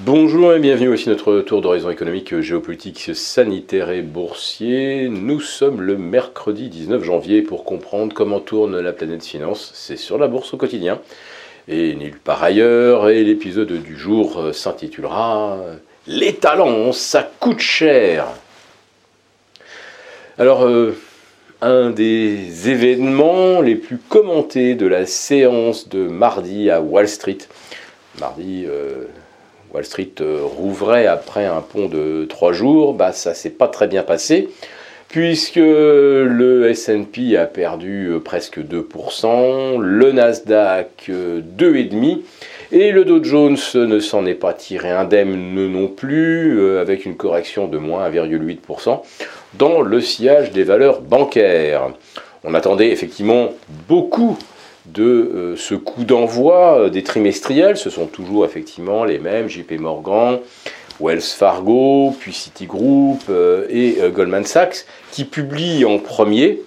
Bonjour et bienvenue aussi à notre tour d'horizon économique, géopolitique, sanitaire et boursier. Nous sommes le mercredi 19 janvier pour comprendre comment tourne la planète finance. C'est sur la bourse au quotidien et nulle part ailleurs. Et l'épisode du jour s'intitulera Les talents, ça coûte cher. Alors, euh, un des événements les plus commentés de la séance de mardi à Wall Street. Mardi. Euh, Wall Street euh, rouvrait après un pont de trois jours, bah, ça s'est pas très bien passé, puisque le SP a perdu euh, presque 2%, le Nasdaq 2,5%, euh, et le Dow Jones ne s'en est pas tiré indemne non plus, avec une correction de moins 1,8% dans le sillage des valeurs bancaires. On attendait effectivement beaucoup de euh, ce coup d'envoi euh, des trimestriels. Ce sont toujours effectivement les mêmes, JP Morgan, Wells Fargo, puis Citigroup euh, et Goldman Sachs, qui publient en premier.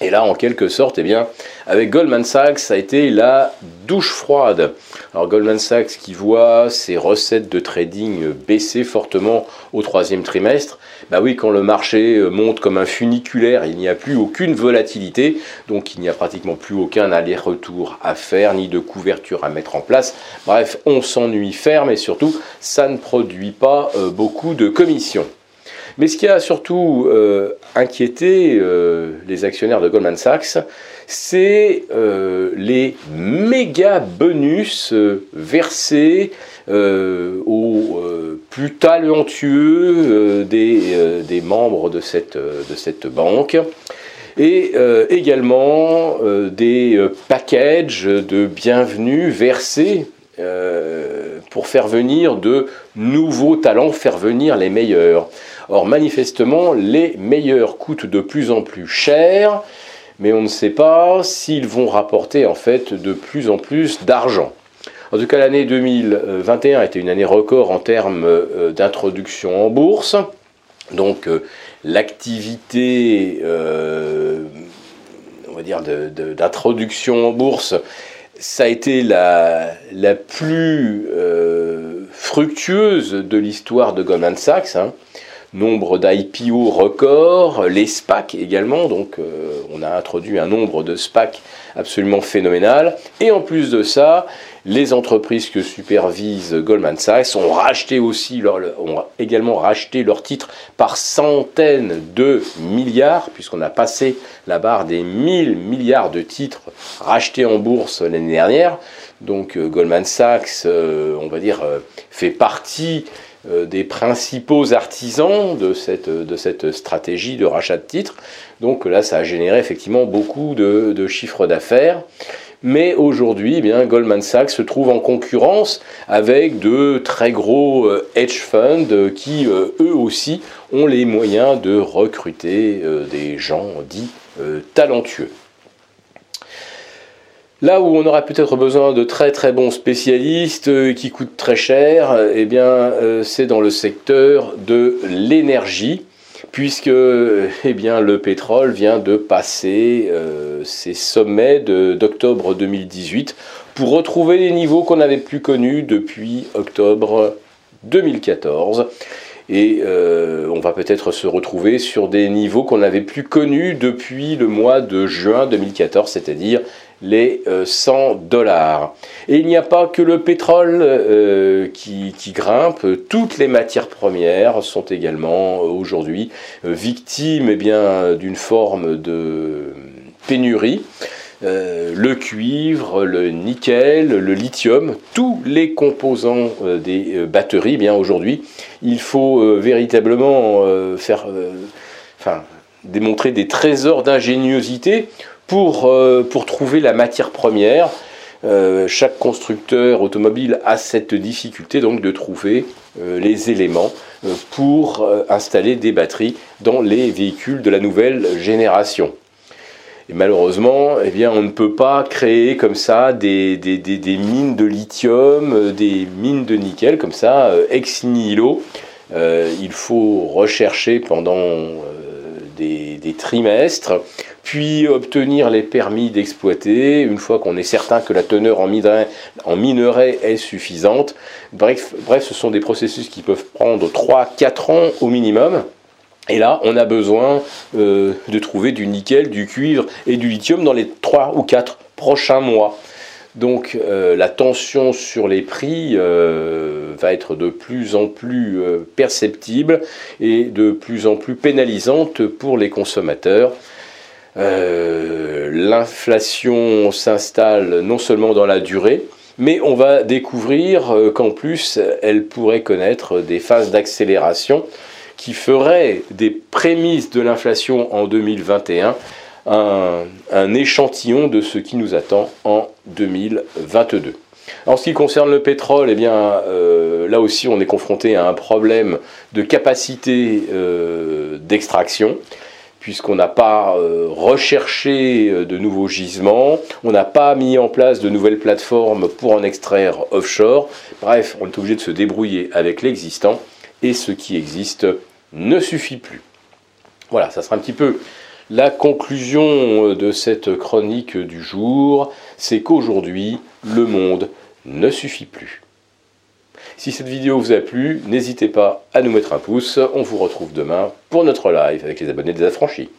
Et là, en quelque sorte, eh bien, avec Goldman Sachs, ça a été la douche froide. Alors Goldman Sachs qui voit ses recettes de trading baisser fortement au troisième trimestre, bah oui, quand le marché euh, monte comme un funiculaire, il n'y a plus aucune volatilité, donc il n'y a pratiquement plus aucun aller-retour à faire, ni de couverture à mettre en place. Bref, on s'ennuie ferme et surtout, ça ne produit pas euh, beaucoup de commissions. Mais ce qui a surtout euh, inquiété les actionnaires de Goldman Sachs, c'est les méga bonus versés aux plus talentueux euh, euh, des, membres de cette, euh, de cette banque. Et également des packages de bienvenue versés pour faire venir de nouveaux talents, faire venir les meilleurs. Or, manifestement, les meilleurs coûtent de plus en plus cher, mais on ne sait pas s'ils vont rapporter en fait de plus en plus d'argent. En tout cas, l'année 2021 a été une année record en termes euh, d'introduction en bourse. Donc, euh, l'activité, euh, on va dire, d'introduction en bourse, ça a été la, plus fructueuse de l'histoire de Goldman Sachs. Hein. Nombre d'IPO records, les SPAC également, donc on a introduit un nombre de SPAC absolument phénoménal. Et en plus de ça, les entreprises que supervise Goldman Sachs ont racheté aussi ont également racheté leurs titres par centaines de milliards, puisqu'on a passé la barre des 1000 milliards de titres rachetés en bourse l'année dernière. Donc euh, Goldman Sachs, euh, on va dire, euh, fait partie des principaux artisans de cette, stratégie de rachat de titres. Donc là, ça a généré effectivement beaucoup de, chiffres d'affaires. Mais aujourd'hui, eh bien, Goldman Sachs se trouve en concurrence avec de très gros euh, hedge funds euh, qui, euh, eux aussi, ont les moyens de recruter des gens dits talentueux. Là où on aura peut-être besoin de très très bons spécialistes qui coûtent très cher, eh bien, c'est dans le secteur de l'énergie puisque eh bien, le pétrole vient de passer euh, ses sommets d'octobre 2018 pour retrouver les niveaux qu'on n'avait plus connus depuis octobre 2014. Et euh, on va peut-être se retrouver sur des niveaux qu'on n'avait plus connus depuis le mois de juin 2014, c'est-à-dire les 100 euh, dollars. Et il n'y a pas que le pétrole euh, qui, grimpe, toutes les matières premières sont également aujourd'hui victimes eh d'une forme de pénurie. Le cuivre, le nickel, le lithium, tous les composants des batteries, eh bien aujourd'hui, il faut véritablement faire, démontrer des trésors d'ingéniosité pour, euh, pour trouver la matière première. Euh, chaque constructeur automobile a cette difficulté donc de trouver euh, les éléments pour installer des batteries dans les véhicules de la nouvelle génération. Et malheureusement, eh bien, on ne peut pas créer comme ça des, des, des, mines de lithium, des mines de nickel, comme ça, ex nihilo. il faut rechercher pendant des, trimestres puis obtenir les permis d'exploiter, une fois qu'on est certain que la teneur en minerai, est suffisante. Bref, bref, ce sont des processus qui peuvent prendre 3-4 ans au minimum. Et là, on a besoin euh, de trouver du nickel, du cuivre et du lithium dans les 3 ou 4 prochains mois. Donc euh, la tension sur les prix euh, va être de plus en plus perceptible et de plus en plus pénalisante pour les consommateurs. L'inflation s'installe non seulement dans la durée, mais on va découvrir qu'en plus, elle pourrait connaître des phases d'accélération qui feraient des prémices de l'inflation en 2021 un, échantillon de ce qui nous attend en 2022. En ce qui concerne le pétrole, eh euh, là aussi, on est confronté à un problème de capacité d'extraction puisqu'on n'a pas euh, recherché euh, de nouveaux gisements, on n'a pas mis en place de nouvelles plateformes pour en extraire offshore. Bref, on est obligé de se débrouiller avec l'existant, et ce qui existe ne suffit plus. Voilà, ça sera un petit peu la conclusion euh, de cette chronique du jour, c'est qu'aujourd'hui, le monde ne suffit plus. Si cette vidéo vous a plu, n'hésitez pas à nous mettre un pouce. On vous retrouve demain pour notre live avec les abonnés des affranchis.